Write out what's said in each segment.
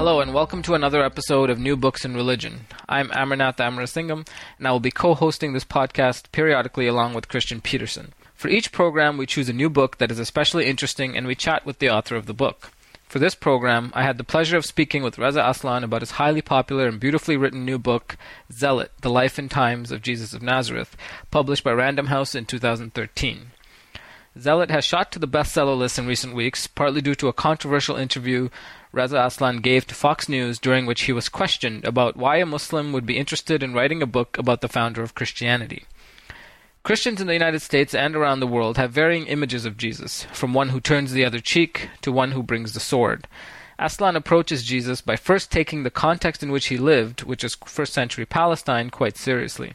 Hello and welcome to another episode of New Books in Religion. I'm Amarnath Amarasingam and I will be co-hosting this podcast periodically along with Kristian Petersen. For each program, we choose a new book that is especially interesting and we chat with the author of the book. For this program, I had the pleasure of speaking with Reza Aslan about his highly popular and beautifully written new book, Zealot: The Life and Times of Jesus of Nazareth, published by Random House in 2013. Zealot has shot to the bestseller list in recent weeks, partly due to a controversial interview Reza Aslan gave to Fox News during which he was questioned about why a Muslim would be interested in writing a book about the founder of Christianity. Christians in the United States and around the world have varying images of Jesus, from one who turns the other cheek to one who brings the sword. Aslan approaches Jesus by first taking the context in which he lived, which is first century Palestine, quite seriously.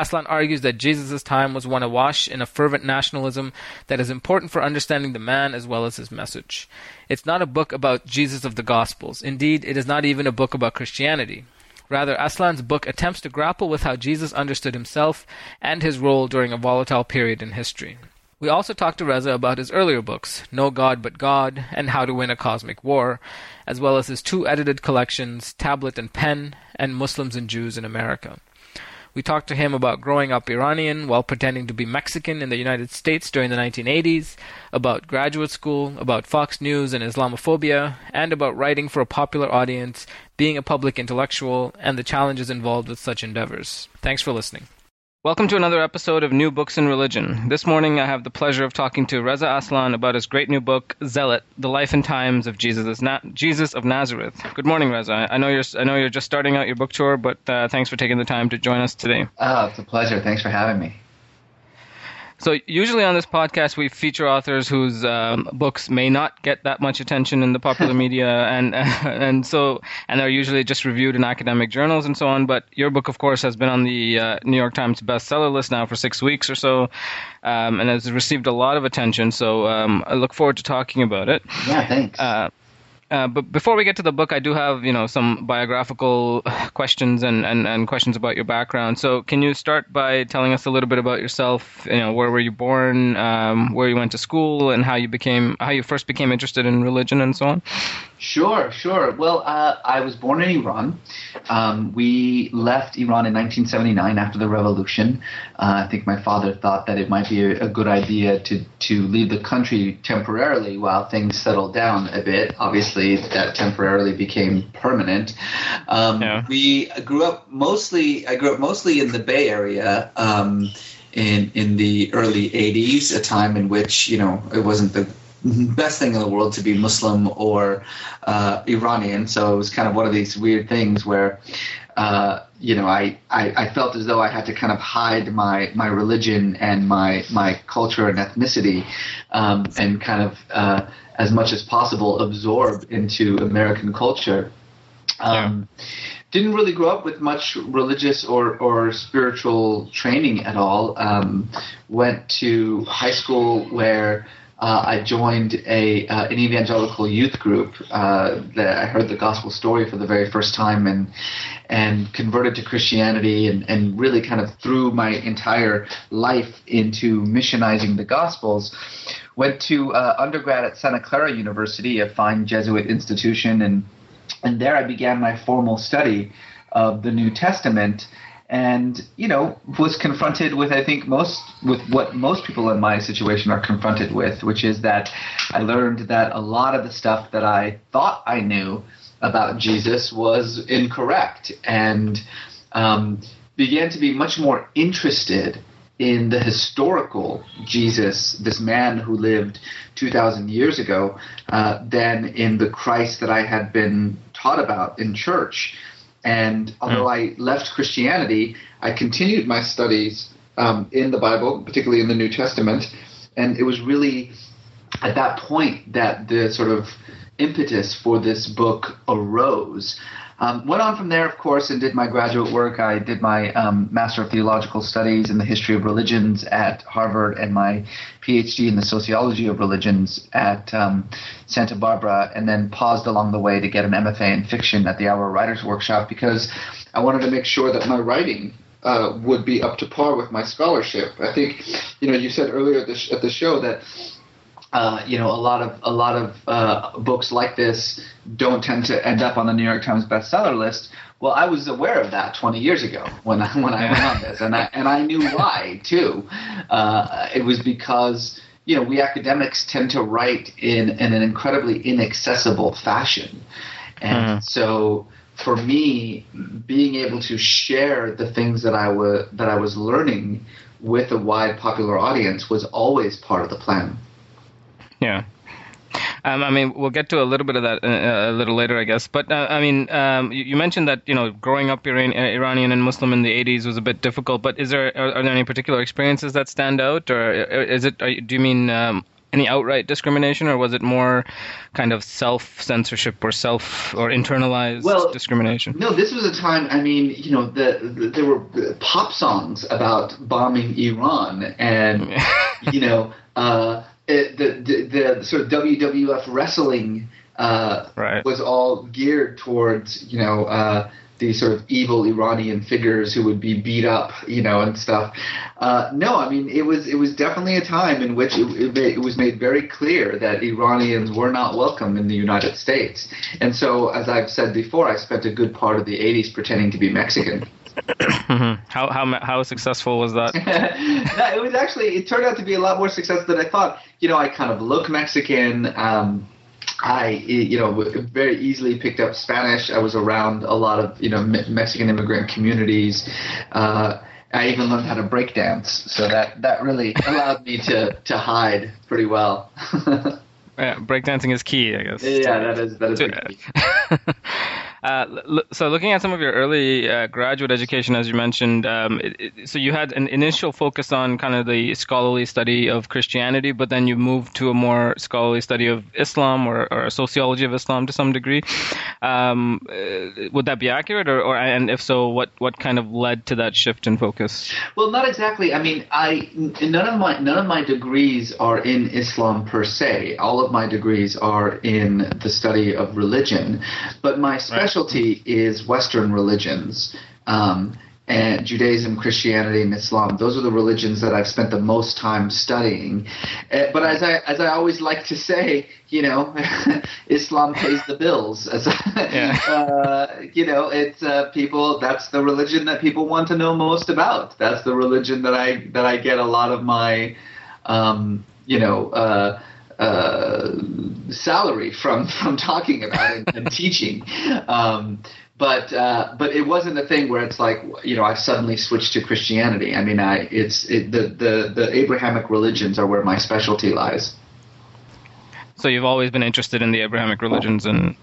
Aslan argues that Jesus' time was one awash in a fervent nationalism that is important for understanding the man as well as his message. It's not a book about Jesus of the Gospels. Indeed, it is not even a book about Christianity. Rather, Aslan's book attempts to grapple with how Jesus understood himself and his role during a volatile period in history. We also talked to Reza about his earlier books, No God But God and How to Win a Cosmic War, as well as his two edited collections, Tablet and Pen, and Muslims and Jews in America. We talked to him about growing up Iranian while pretending to be Mexican in the United States during the 1980s, about graduate school, about Fox News and Islamophobia, and about writing for a popular audience, being a public intellectual, and the challenges involved with such endeavors. Thanks for listening. Welcome to another episode of New Books in Religion. This morning I have the pleasure of talking to Reza Aslan about his great new book, Zealot: The Life and Times of Jesus, Na- Jesus of Nazareth. Good morning, Reza. I know you're I know you're just starting out your book tour, but uh, thanks for taking the time to join us today. Oh, it's a pleasure. Thanks for having me. So usually on this podcast we feature authors whose um, books may not get that much attention in the popular media, and and so and are usually just reviewed in academic journals and so on. But your book, of course, has been on the uh, New York Times bestseller list now for six weeks or so, um, and has received a lot of attention. So um, I look forward to talking about it. Yeah, thanks. Uh, uh, but before we get to the book, I do have you know some biographical questions and, and, and questions about your background. So can you start by telling us a little bit about yourself? You know, where were you born, um, where you went to school, and how you became how you first became interested in religion and so on? Sure, sure. Well, uh, I was born in Iran. Um, we left Iran in 1979 after the revolution. Uh, I think my father thought that it might be a, a, good idea to, to leave the country temporarily while things settled down a bit. Obviously, that temporarily became permanent. Um, yeah. We grew up mostly. I grew up mostly in the Bay Area. Um, in in the early 80s, a time in which you know it wasn't the best thing in the world to be Muslim or uh, Iranian. So it was kind of one of these weird things where, uh, you know, I, I, I, felt as though I had to kind of hide my, my religion and my, my culture and ethnicity um, and kind of, uh, as much as possible, absorb into American culture. Um, yeah. Didn't really grow up with much religious or, or spiritual training at all. Um, went to high school where uh, I joined a uh, an evangelical youth group uh, that I heard the gospel story for the very first time and and converted to Christianity and, and really kind of threw my entire life into missionizing the gospels. Went to uh, undergrad at Santa Clara University, a fine Jesuit institution, and and there I began my formal study of the New Testament and you know was confronted with i think most with what most people in my situation are confronted with which is that i learned that a lot of the stuff that i thought i knew about jesus was incorrect and um, began to be much more interested in the historical jesus this man who lived 2000 years ago uh, than in the christ that i had been taught about in church and although mm. I left Christianity, I continued my studies um, in the Bible, particularly in the New Testament. And it was really at that point that the sort of impetus for this book arose. Um, went on from there, of course, and did my graduate work. I did my um, Master of Theological Studies in the History of Religions at Harvard and my PhD in the Sociology of Religions at um, Santa Barbara, and then paused along the way to get an MFA in fiction at the Iowa Writers Workshop because I wanted to make sure that my writing uh, would be up to par with my scholarship. I think, you know, you said earlier at the, sh- at the show that uh, you know, a lot of a lot of uh, books like this don't tend to end up on the New York Times bestseller list. Well, I was aware of that 20 years ago when I when I went on this, and I and I knew why too. Uh, it was because you know we academics tend to write in, in an incredibly inaccessible fashion, and mm. so for me, being able to share the things that I was that I was learning with a wide popular audience was always part of the plan. Yeah. Um, I mean, we'll get to a little bit of that uh, a little later, I guess. But uh, I mean, um, you, you, mentioned that you know growing up Iran- uh, Iranian and Muslim in the '80s was a bit difficult. But is there are, are there any particular experiences that stand out, or uh, is it? do you mean um, any outright discrimination, or was it more kind of self censorship or self or internalized well, discrimination? No, this was a time. I mean, you know, the, the there were pop songs about bombing Iran, and you know. Uh, the, the, the sort of WWF wrestling uh, right. was all geared towards you know uh, these sort of evil Iranian figures who would be beat up, you know, and stuff. Uh, no, I mean it was it was definitely a time in which it, it, it, was made very clear that Iranians were not welcome in the United States. And so, as I've said before, I spent a good part of the '80s pretending to be Mexican. How how how successful was that? no, it was actually it turned out to be a lot more successful than I thought. You know, I kind of look Mexican. Um, I you know very easily picked up Spanish. I was around a lot of you know Mexican immigrant communities. Uh, I even learned how to break dance, so that that really allowed me to to hide pretty well. yeah, breakdancing is key, I guess. Yeah, that is that is Uh, so, looking at some of your early uh, graduate education, as you mentioned, um, it, it, so you had an initial focus on kind of the scholarly study of Christianity, but then you moved to a more scholarly study of Islam or, or a sociology of Islam to some degree. Um, uh, would that be accurate, or, or, and if so, what what kind of led to that shift in focus? Well, not exactly. I mean, I none of my none of my degrees are in Islam per se. All of my degrees are in the study of religion, but my special specialty is Western religions. Um, and Judaism, Christianity, and Islam. Those are the religions that I've spent the most time studying. Uh, but as I as I always like to say, you know, Islam pays the bills. As, yeah. uh, you know, it's uh, people. That's the religion that people want to know most about. That's the religion that I that I get a lot of my, um, you know uh, uh, salary from from talking about it and teaching. Um, but uh, but it wasn't a thing where it's like you know I suddenly switched to Christianity. I mean, I it's it, the the the Abrahamic religions are where my specialty lies. So you've always been interested in the Abrahamic religions, and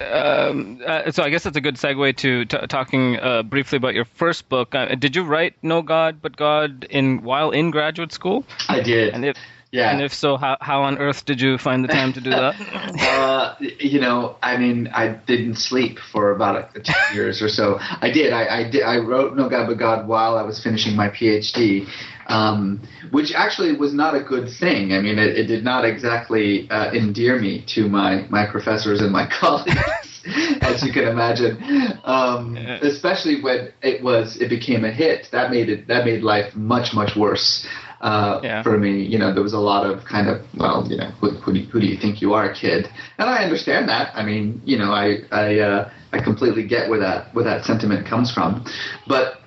um, uh, so I guess that's a good segue to t- talking uh, briefly about your first book. Uh, did you write "No God But God" in while in graduate school? I did. And if yeah. And if so, how, how on earth did you find the time to do that? uh, you know, I mean, I didn't sleep for about a, two years or so. I did. I, I did. I wrote No God But God while I was finishing my PhD, um, which actually was not a good thing. I mean, it, it did not exactly uh, endear me to my, my professors and my colleagues. as you can imagine, um, especially when it was it became a hit. That made it that made life much much worse uh, yeah. for me. You know, there was a lot of kind of, well, you know, who, who, do, you, who do you think you are, kid? And I understand that. I mean, you know, I I uh, I completely get where that where that sentiment comes from, but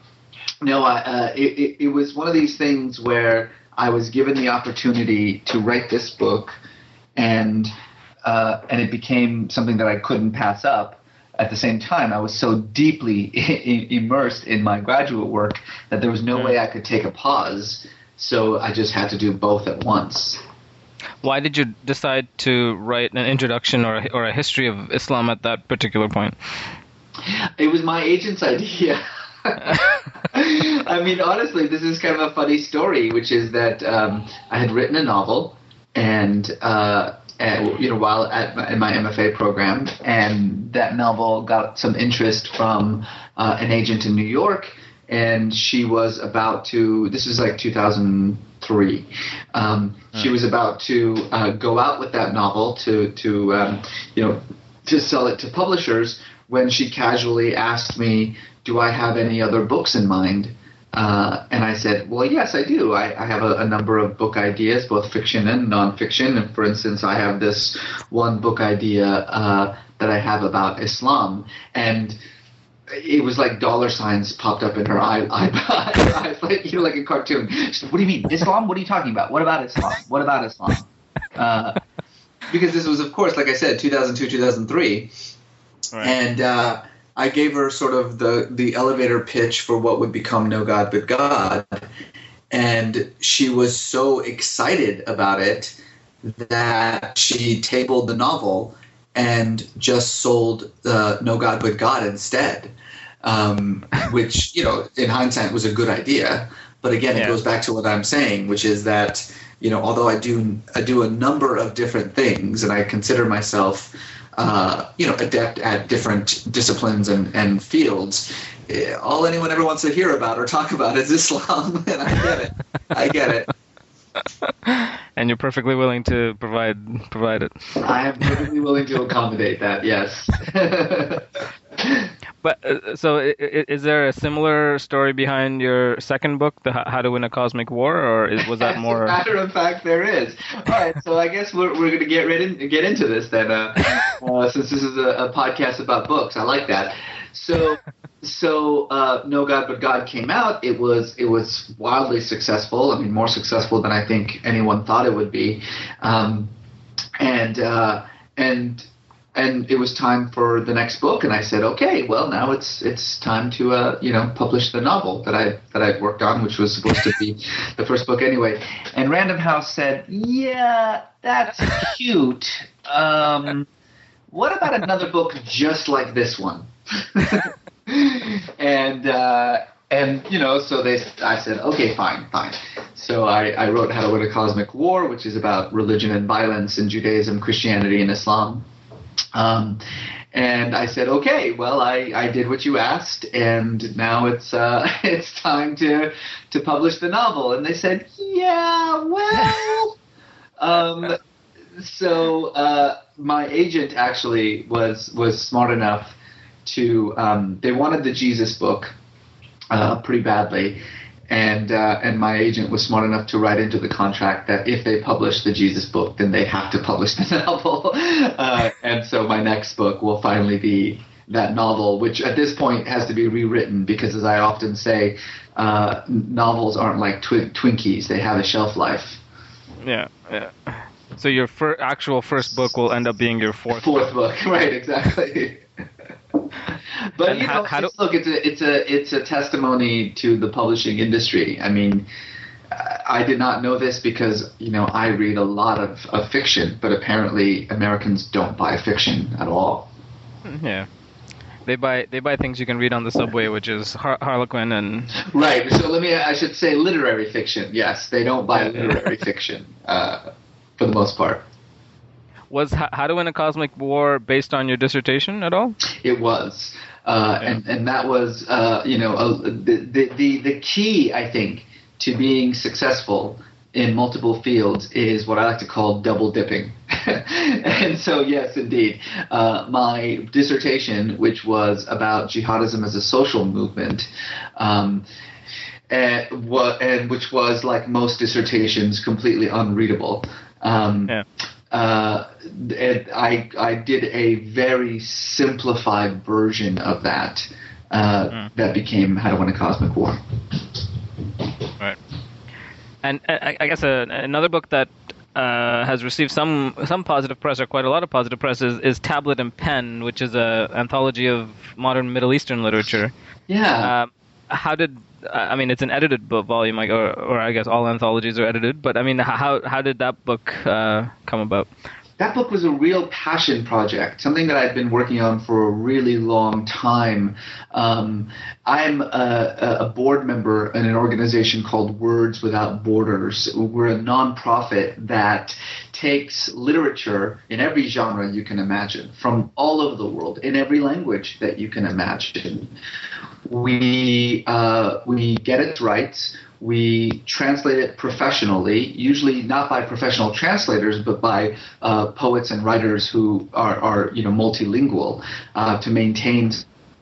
no, I, uh, it, it, it was one of these things where I was given the opportunity to write this book, and uh, and it became something that I couldn't pass up at the same time, I was so deeply immersed in my graduate work that there was no mm. way I could take a pause so I just had to do both at once. Why did you decide to write an introduction or a, or a history of Islam at that particular point? It was my agent's idea. I mean, honestly, this is kind of a funny story, which is that um, I had written a novel, and. Uh, and, you know, while at my, in my MFA program, and that novel got some interest from uh, an agent in New York, and she was about to. This was like 2003. Um, She was about to uh, go out with that novel to to um, you know to sell it to publishers when she casually asked me, "Do I have any other books in mind?" Uh, and I said, well, yes, I do. I, I have a, a, number of book ideas, both fiction and nonfiction. And for instance, I have this one book idea uh, that I have about Islam. And it was like dollar signs popped up in her eye, eye, eyes, like you know, like a cartoon. What do you mean Islam? What are you talking about? What about Islam? What about Islam? Uh, because this was, of course, like I said, 2002, 2003, right. and uh, I gave her sort of the the elevator pitch for what would become No God But God, and she was so excited about it that she tabled the novel and just sold uh, No God But God instead, um, which you know in hindsight was a good idea. But again, yeah. it goes back to what I'm saying, which is that you know although I do I do a number of different things and I consider myself uh, you know, adept at different disciplines and, and fields. Eh, all anyone ever wants to hear about or talk about is Islam, and I get it. I get it. And you're perfectly willing to provide provide it. I am perfectly willing to accommodate that. Yes. But uh, so, is there a similar story behind your second book, the How to Win a Cosmic War, or is, was that more? As a matter of fact, there is. All right, so I guess we're we're going to get right in, get into this then, uh, uh, since this is a, a, podcast about books. I like that. So, so uh, No God But God came out. It was it was wildly successful. I mean, more successful than I think anyone thought it would be, um, and uh, and and it was time for the next book. And i said okay well now it's it's time to uh, you know publish the novel that i that i worked on which was supposed to be the first book anyway. And random house said yeah that's cute. Um, what about another book just like this one and uh, and you know so they i said okay fine fine so I, I wrote how to win a cosmic war which is about religion and violence in judaism christianity and islam um, and I said, okay, well, I, I did what you asked, and now it's uh, it's time to to publish the novel. And they said, yeah, well. um, so uh, my agent actually was was smart enough to um, they wanted the Jesus book uh, pretty badly, and uh, and my agent was smart enough to write into the contract that if they publish the Jesus book, then they have to publish the novel. Uh, and so my next book will finally be that novel, which at this point has to be rewritten because, as I often say, uh, novels aren't like twi- Twinkies; they have a shelf life. Yeah, yeah. So your fir- actual first book will end up being your fourth. Fourth book, book. right? Exactly. But and you know, how, do... look, it's a it's a it's a testimony to the publishing industry. I mean, I did not know this because you know I read a lot of, of fiction, but apparently Americans don't buy fiction at all. Yeah. They buy they buy things you can read on the subway, which is Har- Harlequin and right. So let me I should say literary fiction. Yes, they don't buy literary fiction uh, for the most part was How to Win a Cosmic War based on your dissertation at all? It was, uh, yeah. and and that was uh, you know uh, the, the the key I think to being successful in multiple fields is what I like to call double dipping. and so, yes, indeed, uh, my dissertation, which was about jihadism as a social movement, um, and, what, and which was like most dissertations, completely unreadable. Um, yeah uh, I I did a very simplified version of that uh, mm. that became How to Win a Cosmic War. Right. And uh, I guess uh, another book that uh, has received some some positive press or quite a lot of positive press is, is Tablet and Pen, which is a anthology of modern Middle Eastern literature. Yeah. Uh, how did I mean, it's an edited book volume, like, or, or I guess all anthologies are edited. But I mean, how how did that book uh, come about? That book was a real passion project, something that I've been working on for a really long time. Um, I'm a, a, board member in an organization called Words Without Borders. We're a nonprofit that takes literature in every genre you can imagine from all over the world in every language that you can imagine. We uh, we get it right. We translate it professionally, usually not by professional translators, but by uh, poets and writers who are, are you know multilingual uh, to maintain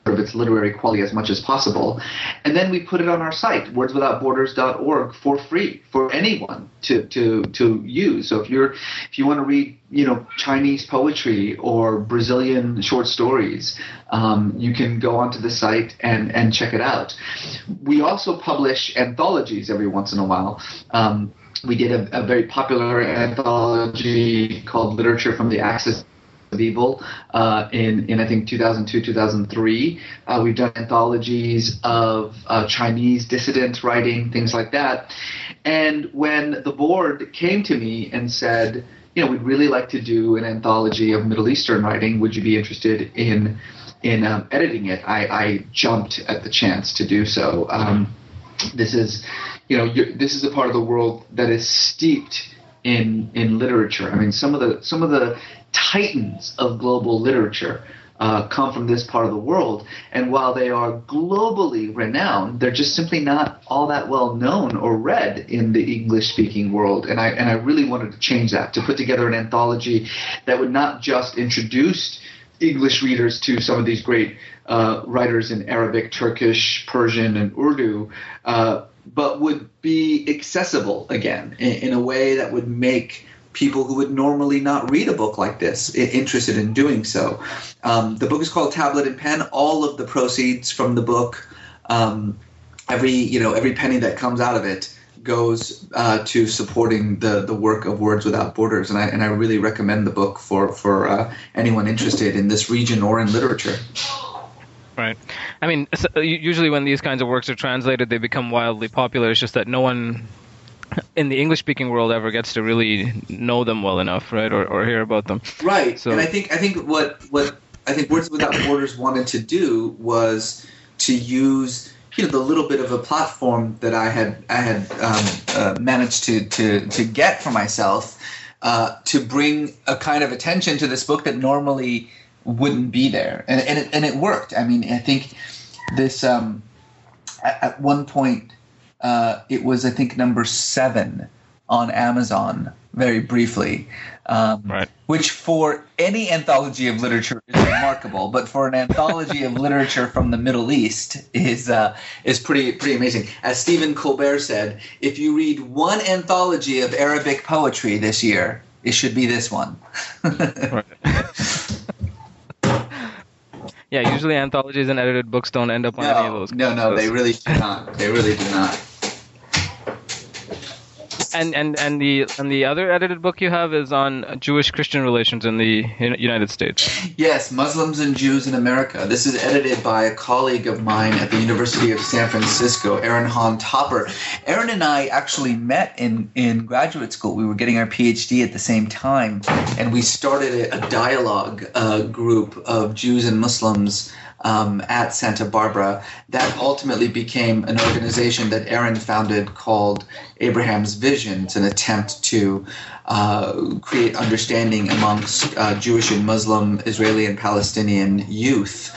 of its literary quality as much as possible. And then we put it on our site, wordswithoutborders.org, for free for anyone to, to, to use. So if you're if you want to read, you know, Chinese poetry or Brazilian short stories, um, you can go onto the site and, and check it out. We also publish anthologies every once in a while. Um, we did a, a very popular anthology called Literature from the Axis of Evil uh, in, in I think 2002, 2003. Uh, we've done anthologies of uh, Chinese dissident writing, things like that. And when the board came to me and said, you know, we'd really like to do an anthology of Middle Eastern writing. Would you be interested in in um, editing it? I, I, jumped at the chance to do so. Um, this is, you know, this is a part of the world that is steeped in in literature. I mean, some of the some of the titans of global literature uh, come from this part of the world. And while they are globally renowned, they're just simply not all that well known or read in the English speaking world. And I, and I really wanted to change that, to put together an anthology that would not just introduce English readers to some of these great uh, writers in Arabic, Turkish, Persian, and Urdu, uh, but would be accessible again in, in a way that would make people who would normally not read a book like this interested in doing so. Um, the book is called Tablet and Pen. All of the proceeds from the book, um, every you know every penny that comes out of it goes uh, to supporting the the work of Words Without Borders, and I and I really recommend the book for for uh, anyone interested in this region or in literature. Right. I mean, usually when these kinds of works are translated, they become wildly popular. It's just that no one in the English speaking world ever gets to really know them well enough, right, or, or hear about them. Right. So, and I think I think what what I think Words Without Borders wanted to do was to use you know the little bit of a platform that I had I had um, uh, managed to to to get for myself uh, to bring a kind of attention to this book that normally wouldn't be there, and and it, and it worked. I mean, I think this um, at, at one point uh, it was I think number seven on Amazon very briefly, um, right. which for any anthology of literature is remarkable, but for an anthology of literature from the Middle East is uh, is pretty pretty amazing. As Stephen Colbert said, if you read one anthology of Arabic poetry this year, it should be this one. yeah, usually anthologies and edited books don't end up on no, any of those. No, no, they really do not. They really do not and and and the and the other edited book you have is on Jewish Christian relations in the United States. Yes, Muslims and Jews in America. This is edited by a colleague of mine at the University of San Francisco, Aaron Hahn Tapper. Aaron and I actually met in in graduate school. We were getting our PhD at the same time, and we started a, dialogue uh, group of Jews and Muslims um, at Santa Barbara. That ultimately became an organization that Aaron founded called Abraham's Vision. It's an attempt to uh, create understanding amongst uh, Jewish and Muslim, Israeli and Palestinian youth.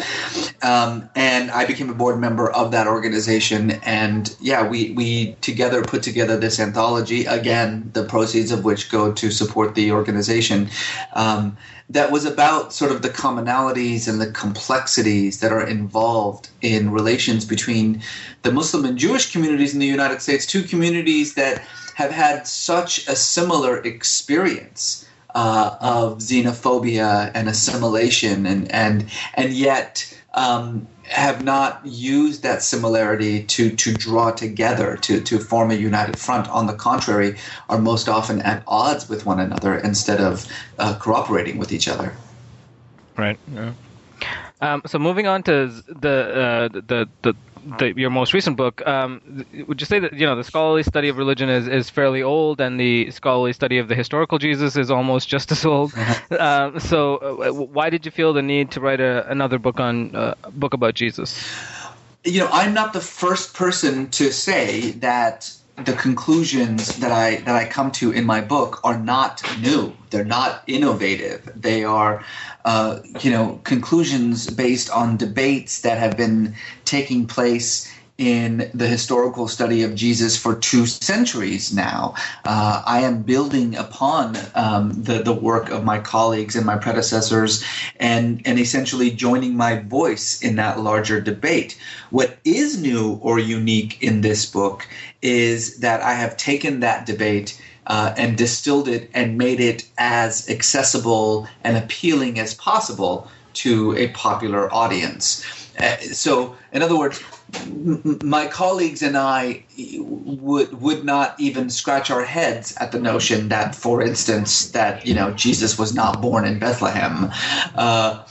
Um, and I became a board member of that organization. And yeah, we, we together put together this anthology, again, the proceeds of which go to support the organization. Um, that was about sort of the commonalities and the complexities that are involved in relations between the Muslim and Jewish communities in the United States, two communities that have had such a similar experience uh, of xenophobia and assimilation, and and and yet um, have not used that similarity to to draw together to to form a united front. On the contrary, are most often at odds with one another instead of uh, cooperating with each other. Right. Yeah. Um, so moving on to the uh, the the the, your most recent book, um, would you say that you know the scholarly study of religion is, is fairly old, and the scholarly study of the historical Jesus is almost just as old? um, so, uh, why did you feel the need to write a, another book on uh, book about Jesus? You know, I'm not the first person to say that the conclusions that I that I come to in my book are not new. They're not innovative. They are, uh, you know, conclusions based on debates that have been taking place in the historical study of Jesus for two centuries now. Uh, I am building upon um, the, the work of my colleagues and my predecessors and, and essentially joining my voice in that larger debate. What is new or unique in this book is that I have taken that debate. Uh, and distilled it and made it as accessible and appealing as possible to a popular audience. Uh, so, in other words, my colleagues and I would would not even scratch our heads at the notion that, for instance, that you know Jesus was not born in Bethlehem. Uh,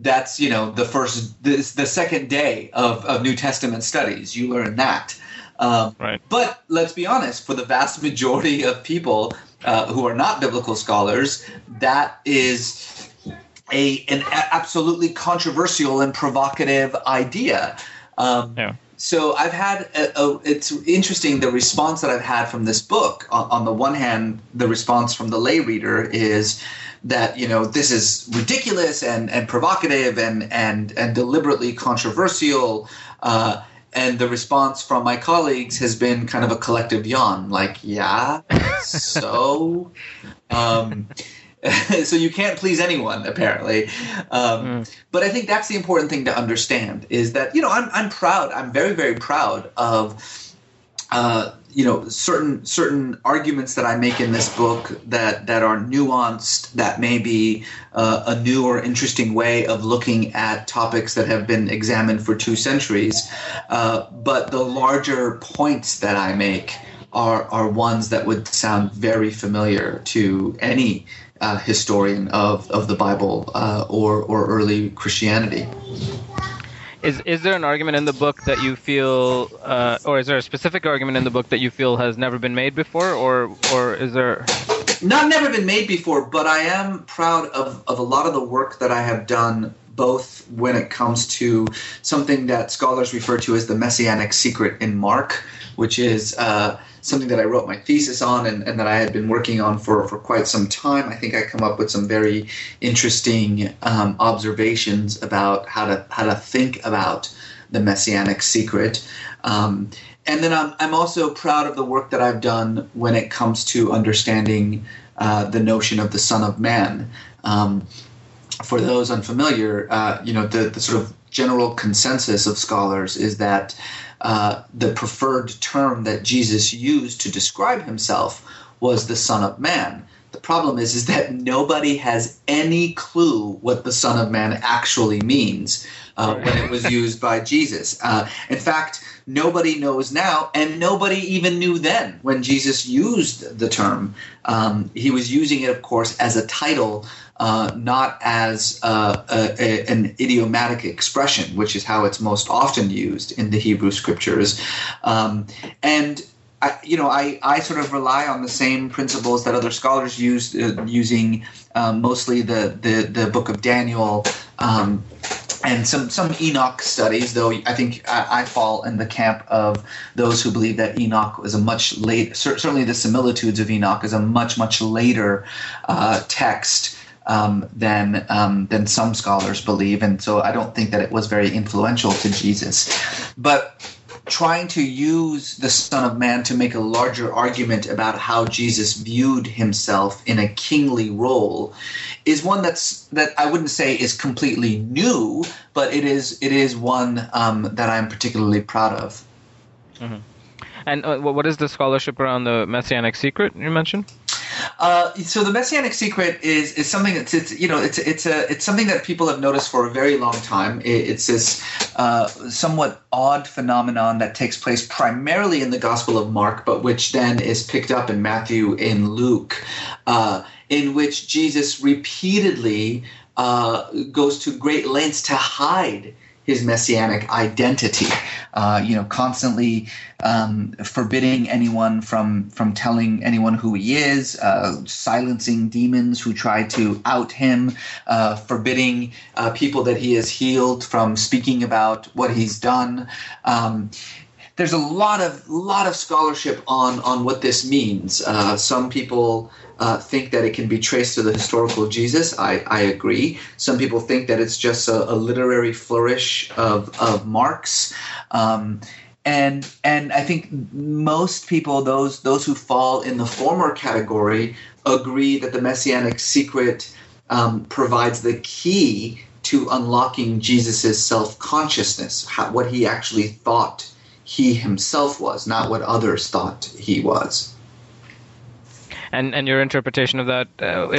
that's you know the first this, the second day of, of New Testament studies. You learn that. Um, right. But let's be honest, for the vast majority of people uh, who are not biblical scholars, that is a an absolutely controversial and provocative idea. Um, yeah. So I've had a, a, it's interesting the response that I've had from this book. On, on, the one hand, the response from the lay reader is that you know this is ridiculous and, and provocative and and and deliberately controversial. Uh, and the response from my colleagues has been kind of a collective yawn, like, yeah, so. Um, so you can't please anyone apparently. Um, mm. but i think that's the important thing to understand is that you know i'm, I'm proud. I'm very very proud of uh, you know certain certain arguments that I make in this book that that are nuanced that may be uh, a new or interesting way of looking at topics that have been examined for two centuries. Uh, but the larger points that I make are are ones that would sound very familiar to any uh, historian of, of the Bible uh, or, or early Christianity. Is, is there an argument in the book that you feel, uh, or is there a specific argument in the book that you feel has never been made before, or, or is there? Not never been made before, but I am proud of, of a lot of the work that I have done both when it comes to something that scholars refer to as the messianic secret in Mark, which is uh, something that I wrote my thesis on and, and, that I had been working on for, for quite some time. I think I come up with some very interesting um, observations about how to how to think about the messianic secret. Um, and then I'm, I'm also proud of the work that I've done when it comes to understanding uh, the notion of the Son of Man. Um, for those unfamiliar, uh, you know, the, the sort of general consensus of scholars is that uh, the preferred term that Jesus used to describe himself was the Son of Man. The problem is, is that nobody has any clue what the Son of Man actually means uh, when it was used by Jesus. Uh, in fact, nobody knows now, and nobody even knew then when Jesus used the term. Um, he was using it, of course, as a title uh, not as uh, a, a, an idiomatic expression, which is how it's most often used in the Hebrew scriptures. Um, and I, you know, I, I sort of rely on the same principles that other scholars use, uh, using um, mostly the, the, the book of Daniel um, and some, some Enoch studies, though I think I, I, fall in the camp of those who believe that Enoch was a much late, certainly the similitudes of Enoch is a much, much later uh, text um, than um, than some scholars believe, and so I don't think that it was very influential to Jesus. But trying to use the Son of Man to make a larger argument about how Jesus viewed himself in a kingly role is one that's that I wouldn't say is completely new, but it is it is one um, that I'm particularly proud of. Mm-hmm. And uh, what is the scholarship around the Messianic secret you mentioned? Uh, so the messianic secret is is something that's it's you know it's it's a it's something that people have noticed for a very long time. It, it's this uh, somewhat odd phenomenon that takes place primarily in the Gospel of Mark, but which then is picked up in Matthew in Luke, uh, in which Jesus repeatedly uh, goes to great lengths to hide his messianic identity. Uh, you know, constantly um, forbidding anyone from from telling anyone who he is, uh, silencing demons who try to out him, uh, forbidding uh, people that he has healed from speaking about what he's done. Um, there's a lot of lot of scholarship on on what this means. Uh, some people uh, think that it can be traced to the historical Jesus. I, I agree. Some people think that it's just a, a literary flourish of of Mark's. Um, and and I think most people, those those who fall in the former category, agree that the messianic secret um, provides the key to unlocking Jesus' self consciousness, what he actually thought he himself was, not what others thought he was. And and your interpretation of that uh,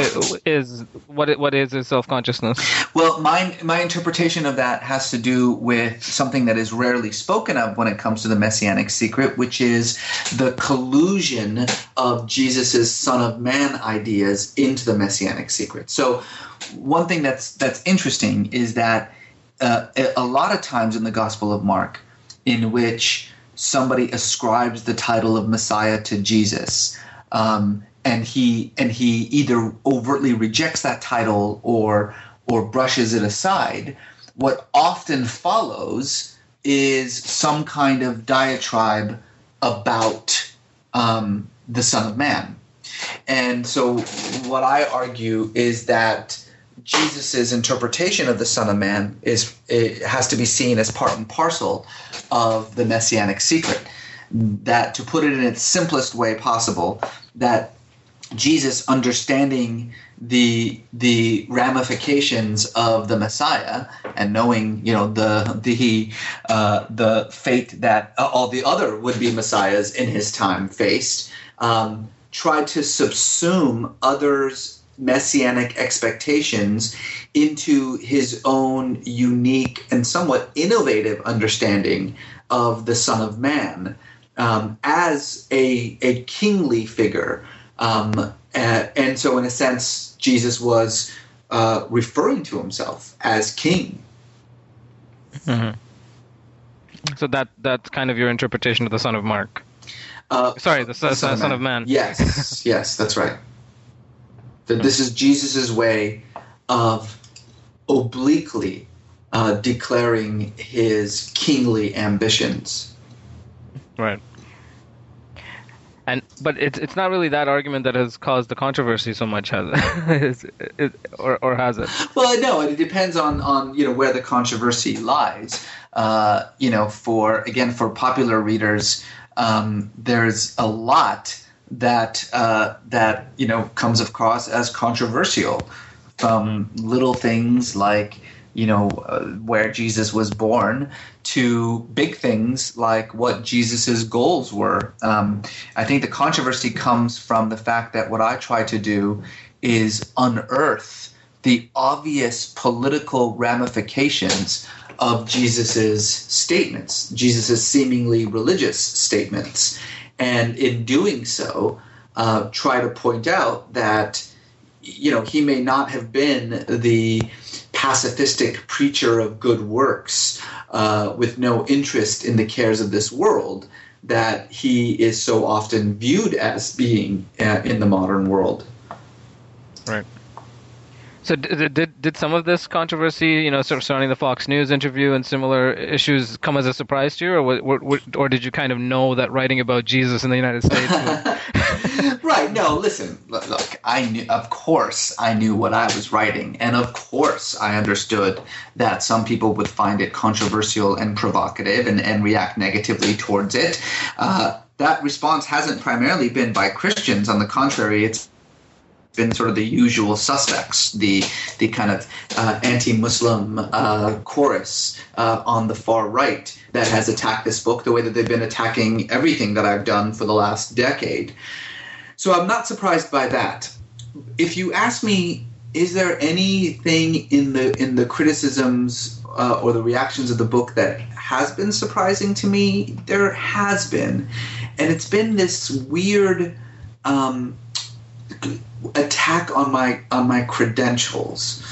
is what what is his self consciousness? Well, my my interpretation of that has to do with something that is rarely spoken of when it comes to the messianic secret, which is the collusion of Jesus's Son of Man ideas into the messianic secret. So, one thing that's that's interesting is that uh, a lot of times in the Gospel of Mark in which somebody ascribes the title of Messiah to Jesus. Um, and he and he either overtly rejects that title or or brushes it aside. What often follows is some kind of diatribe about um, the Son of Man. And so, what I argue is that Jesus's interpretation of the Son of Man is it has to be seen as part and parcel of the messianic secret. That to put it in its simplest way possible, that Jesus understanding the the ramifications of the Messiah and knowing you know the the uh, the fate that all the other would be messiahs in his time faced, um, tried to subsume others messianic expectations into his own unique and somewhat innovative understanding of the Son of Man um, as a, a kingly figure. Um, and, and, so, in a sense, Jesus was uh, referring to himself as king. Mm-hmm. So that that's kind of your interpretation of the Son of Mark. Uh, Sorry, the, the son, son, of Man. Yes, yes, that's right. That this is Jesus' way of obliquely uh, declaring his kingly ambitions. Right. And but it's it's not really that argument that has caused the controversy so much, has it? it or or has it? Well, no. It depends on on you know where the controversy lies. Uh, you know, for again for popular readers, um, there's a lot that uh, that you know comes across as controversial, from little things like you know uh, where Jesus was born to big things like what Jesus's goals were. Um, I think the controversy comes from the fact that what I try to do is unearth the obvious political ramifications of Jesus's statements, Jesus's seemingly religious statements and in doing so, uh, try to point out that you know he may not have been the pacifistic preacher of good works uh, with no interest in the cares of this world that he is so often viewed as being uh, in the modern world. Right. So did, did did some of this controversy, you know, sort of surrounding the Fox News interview and similar issues, come as a surprise to you, or or, or did you kind of know that writing about Jesus in the United States? right. No. Listen. Look. I knew. Of course, I knew what I was writing, and of course, I understood that some people would find it controversial and provocative, and, and react negatively towards it. Uh, that response hasn't primarily been by Christians. On the contrary, it's been sort of the usual suspects, the the kind of uh, anti-Muslim uh, chorus uh, on the far right that has attacked this book the way that they've been attacking everything that I've done for the last decade. So I'm not surprised by that. If you ask me, is there anything in the in the criticisms uh, or the reactions of the book that has been surprising to me? There has been, and it's been this weird. Um, attack on my on my credentials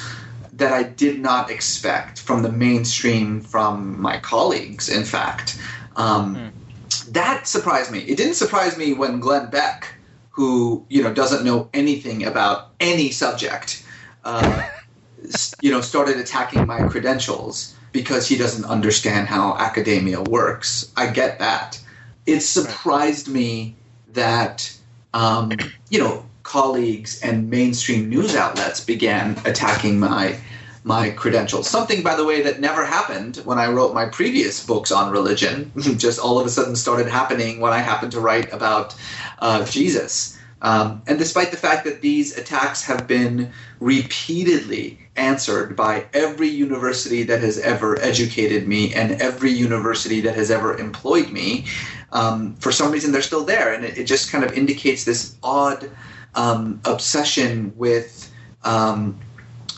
that I did not expect from the mainstream, from my colleagues. In fact, um, mm. that surprised me. It didn't surprise me when Glenn Beck, who you know doesn't know anything about any subject, uh, you know, started attacking my credentials because he doesn't understand how academia works. I get that. It surprised me that, um, you know, colleagues and mainstream news outlets began attacking my my credentials. Something, by the way, that never happened when I wrote my previous books on religion. Just all of a sudden started happening when I happened to write about uh, Jesus. Um, and despite the fact that these attacks have been repeatedly answered by every university that has ever educated me and every university that has ever employed me, um, for some reason they're still there. And it, it, just kind of indicates this odd um, obsession with um,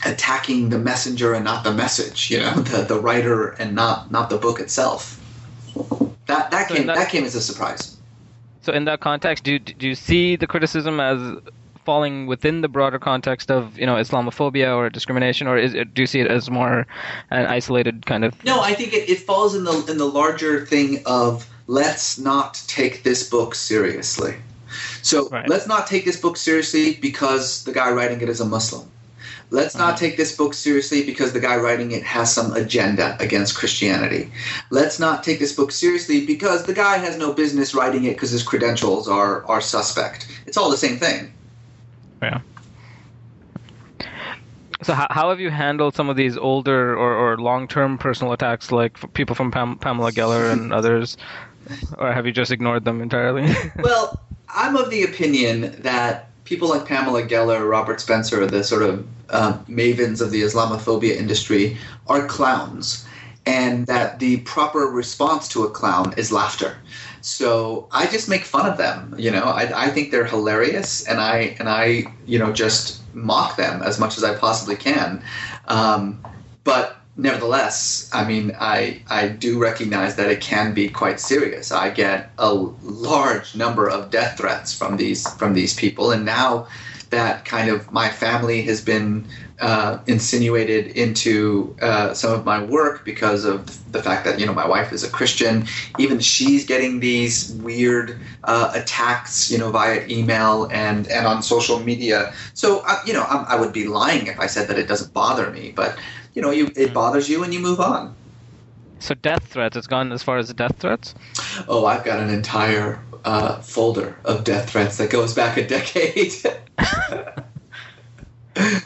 attacking the messenger and not the message, you know, the, the writer and not, not the book itself. That, that, so came, that, that came as a surprise. So in that context, do, do you see the criticism as falling within the broader context of you know Islamophobia or discrimination, or is do you see it as more an isolated kind of? No, I think it, it falls in the in the larger thing of let's not take this book seriously. So right. let's not take this book seriously because the guy writing it is a Muslim. Let's not uh-huh. take this book seriously because the guy writing it has some agenda against Christianity. Let's not take this book seriously because the guy has no business writing it because his credentials are are suspect. It's all the same thing. Yeah. So how, how have you handled some of these older or, or long-term personal attacks, like people from Pam, Pamela Geller and others, or have you just ignored them entirely? well, I'm of the opinion that people like Pamela Geller, Robert Spencer, the sort of uh, mavens of the Islamophobia industry, are clowns, and that the proper response to a clown is laughter. So I just make fun of them. You know, I, I think they're hilarious, and I and I you know just mock them as much as I possibly can. Um, but nevertheless, I mean, I I do recognize that it can be quite serious. I get a large number of death threats from these from these people, and now that kind of my family has been uh, insinuated into uh, some of my work because of the fact that you know my wife is a Christian. Even she's getting these weird uh, attacks, you know, via email and and on social media. So uh, you know, I, I, would be lying if I said that it doesn't bother me, but you know, you, it hmm. bothers you and you move on. So death threats. It's gone as far as death threats. Oh, I've got an entire uh, folder of death threats that goes back a decade.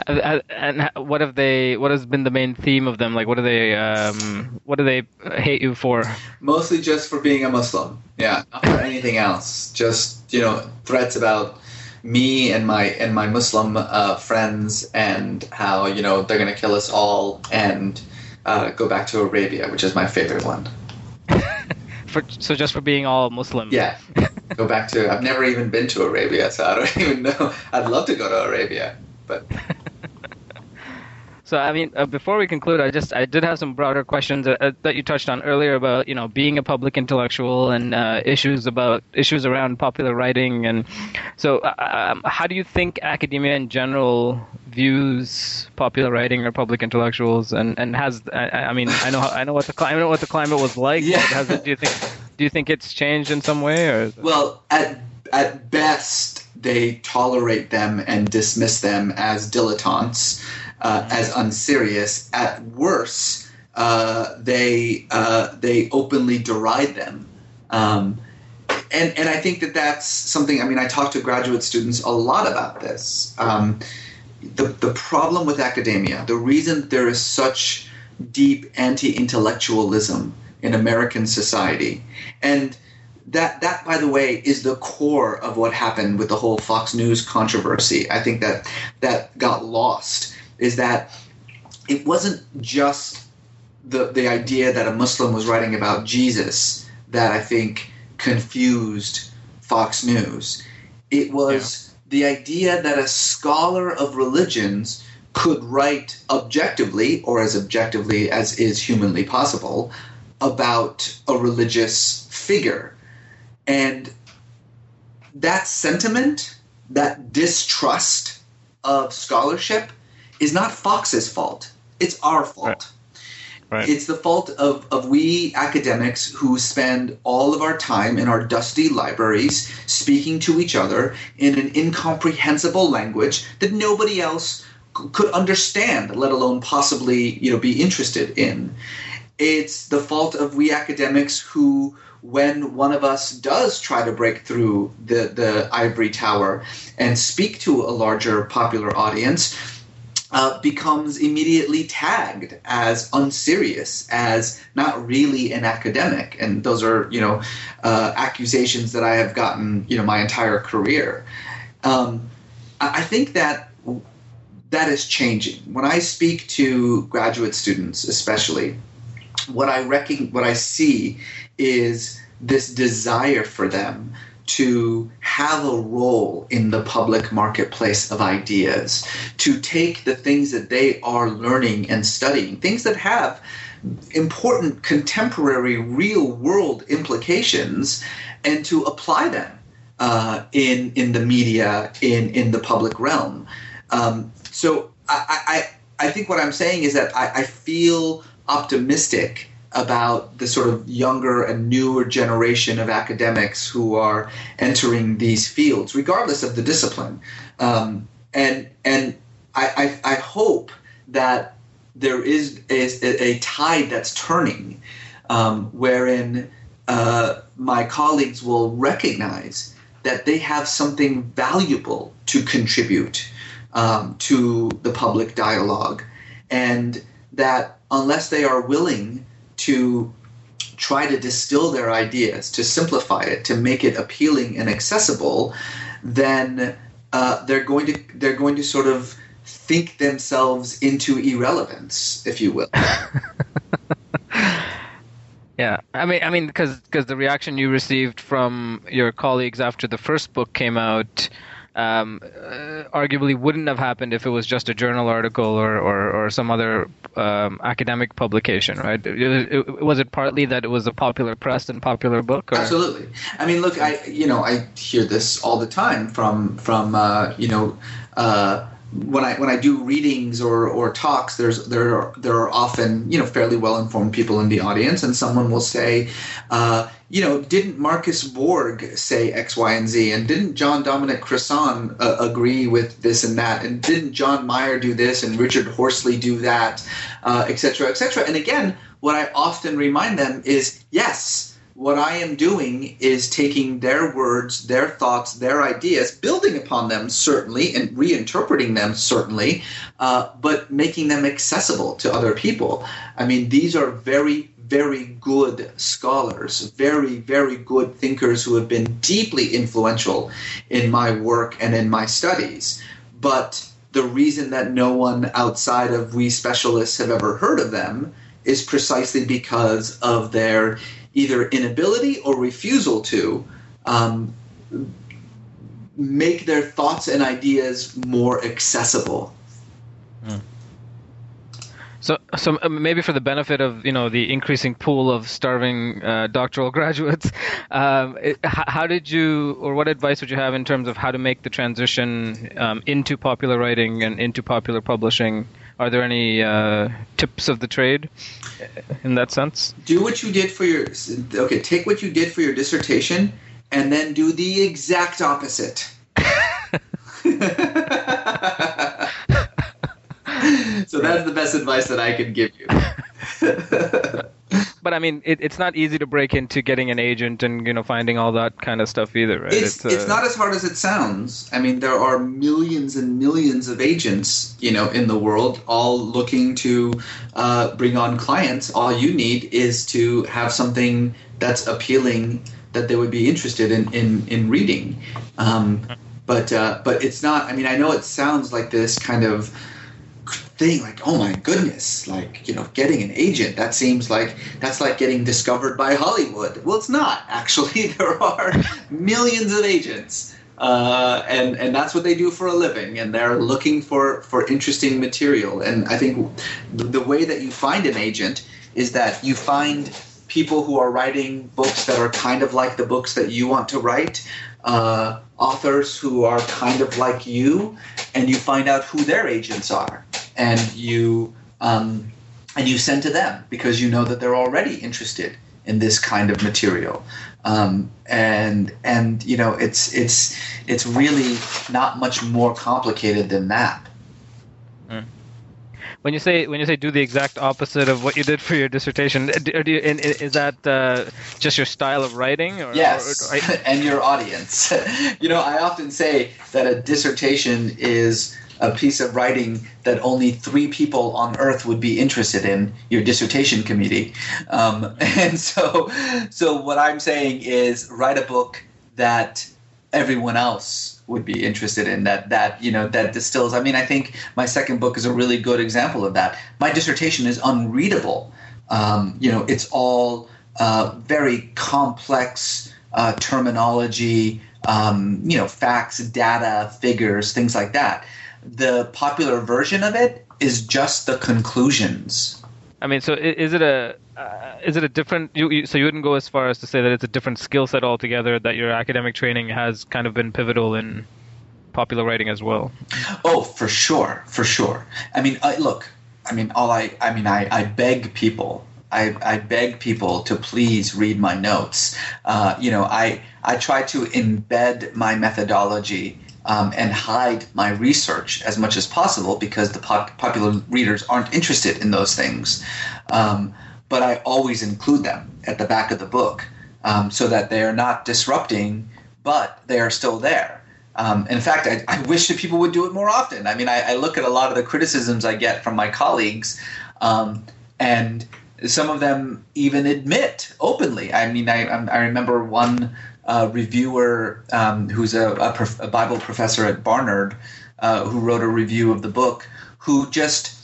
and what have they? What has been the main theme of them? Like, what do they? Um, what do they hate you for? Mostly just for being a Muslim. Yeah, not for anything else. Just you know, threats about me and my and my Muslim uh, friends and how you know they're gonna kill us all and uh, go back to Arabia, which is my favorite one. for, so just for being all Muslim. Yeah, go back to. I've never even been to Arabia, so I don't even know. I'd love to go to Arabia but. So I mean, uh, before we conclude, I just I did have some broader questions uh, uh, that you touched on earlier about you know being a public intellectual and uh, issues about issues around popular writing, and so uh, um, how do you think academia in general views popular writing or public intellectuals, and and has I, I mean I know I know what the I know what the climate was like. Yeah. Has it, do you think do you think it's changed in some way or? Well, at at best they tolerate them and dismiss them as dilettantes, uh, as unserious. At worst, uh, they uh, they openly deride them. Um, and, and I think that that's something. I mean, I talk to graduate students a lot about this. Um, the the problem with academia, the reason there is such deep anti-intellectualism in American society, and that that by the way is the core of what happened with the whole Fox News controversy. I think that that got lost is that it wasn't just the the idea that a Muslim was writing about Jesus that I think confused Fox News. It was yeah. the idea that a scholar of religions could write objectively or as objectively as is humanly possible about a religious figure and that sentiment, that distrust of scholarship, is not Fox's fault. It's our fault. Right. Right. It's the fault of, of we academics who spend all of our time in our dusty libraries speaking to each other in an incomprehensible language that nobody else c- could understand, let alone possibly you know be interested in. It's the fault of we academics who, when one of us does try to break through the, the ivory tower and speak to a larger popular audience, uh, becomes immediately tagged as unserious, as not really an academic, and those are you know uh, accusations that I have gotten you know my entire career. Um, I think that that is changing. When I speak to graduate students, especially, what I reckon, what I see is this desire for them to have a role in the public marketplace of ideas, to take the things that they are learning and studying, things that have important contemporary real world implications, and to apply them uh, in in the media, in in the public realm. Um, so I, I I think what I'm saying is that I, I feel optimistic about the sort of younger and newer generation of academics who are entering these fields, regardless of the discipline. Um, and and I, I, I, hope that there is a, a tide that's turning, um, wherein uh, my colleagues will recognize that they have something valuable to contribute um, to the public dialogue, and that unless they are willing to try to distill their ideas, to simplify it, to make it appealing and accessible, then uh, they're going to they're going to sort of think themselves into irrelevance, if you will. yeah, I mean, I mean, because because the reaction you received from your colleagues after the first book came out um, uh, arguably wouldn't have happened if it was just a journal article or, or, or some other um, academic publication, right? It, it, was it partly that it was a popular press and popular book? Or? Absolutely. I mean, look, I you know I hear this all the time from from uh, you know. Uh, when I when I do readings or, or talks, there's there are, there are often you know fairly well informed people in the audience, and someone will say, uh, you know, didn't Marcus Borg say X, Y, and Z, and didn't John Dominic Crossan uh, agree with this and that, and didn't John Meier do this and Richard Horsley do that, etc., uh, etc. Et and again, what I often remind them is yes what I am doing is taking their words, their thoughts, their ideas, building upon them certainly, and reinterpreting them certainly, uh, but making them accessible to other people. I mean, these are very, very good scholars, very, very good thinkers who have been deeply influential in my work and in my studies. But the reason that no one outside of we specialists have ever heard of them is precisely because of their either inability or refusal to um, make their thoughts and ideas more accessible. Mm. So, so maybe for the benefit of you know the increasing pool of starving uh, doctoral graduates, um, it, how did you, or what advice would you have in terms of how to make the transition um, into popular writing and into popular publishing? Are there any uh, tips of the trade in that sense? Do what you did for your okay. Take what you did for your dissertation, and then do the exact opposite. so that's the best advice that I can give you. but I mean, it, it's not easy to break into getting an agent and you know finding all that kind of stuff either, right? It's it's, uh, it's not as hard as it sounds. I mean, there are millions and millions of agents, you know, in the world, all looking to uh, bring on clients. All you need is to have something that's appealing that they would be interested in in in reading. Um, but uh, but it's not. I mean, I know it sounds like this kind of thing like oh my goodness like you know getting an agent that seems like that's like getting discovered by hollywood. Well it's not. Actually there are millions of agents uh, and and that's what they do for a living and they're looking for for interesting material. And i think the, way that you find an agent is that you find people who are writing books that are kind of like the books that you want to write uh, authors who are kind of like you and you find out who their agents are and you um, and you send to them because you know that they're already interested in this kind of material um, and and you know it's it's it's really not much more complicated than that When you say when you say do the exact opposite of what you did for your dissertation, do, do you, is that uh, just your style of writing? Or, yes, or, or, and your audience. you know, I often say that a dissertation is a piece of writing that only three people on earth would be interested in your dissertation committee. Um, and so so what i'm saying is write a book that everyone else would be interested in that that you know that distills. I mean i think my second book is a really good example of that. My dissertation is unreadable. Um, you know it's all uh, very complex uh, terminology um, you know facts data figures things like that the popular version of it is just the conclusions. I mean, so is it a uh, is it a different? You, you, so you wouldn't go as far as to say that it's a different skill set altogether. That your academic training has kind of been pivotal in popular writing as well. Oh, for sure, for sure. I mean, I, look, I mean, all I, I mean, I, I beg people. I, I beg people to please read my notes. Uh, you know, I, I try to embed my methodology um, and hide my research as much as possible because the pop- popular readers aren't interested in those things. Um, but I always include them at the back of the book um, so that they are not disrupting, but they are still there. Um, in fact, I, I, wish that people would do it more often. I mean, I, I, look at a lot of the criticisms I get from my colleagues, um, and some of them even admit openly. I mean, I, I remember one uh, reviewer um, who's a, a, prof- a, Bible professor at Barnard uh, who wrote a review of the book, who just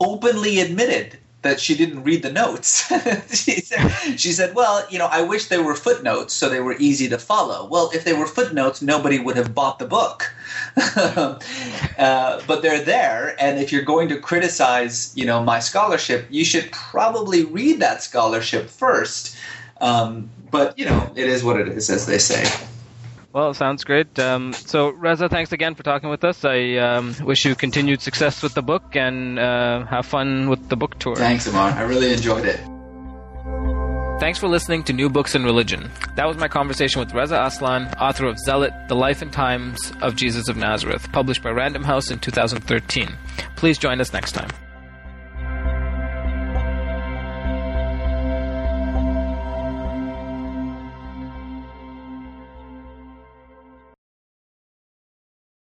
openly admitted that she didn't read the notes. she, said, she said, Well, you know, I wish they were footnotes so they were easy to follow. Well, if they were footnotes, nobody would have bought the book. uh, but they're there, and if you're going to criticize, you know, my scholarship, you should probably read that scholarship first. Um, but you know, it is what it is, as they say. Well, sounds great. Um, so, Reza, thanks again for talking with us. I um, wish you continued success with the book and uh, have fun with the book tour. Thanks, Amar. I really enjoyed it. Thanks for listening to New Books in Religion. That was my conversation with Reza Aslan, author of Zealot, The Life and Times of Jesus of Nazareth, published by Random House in 2013. Please join us next time.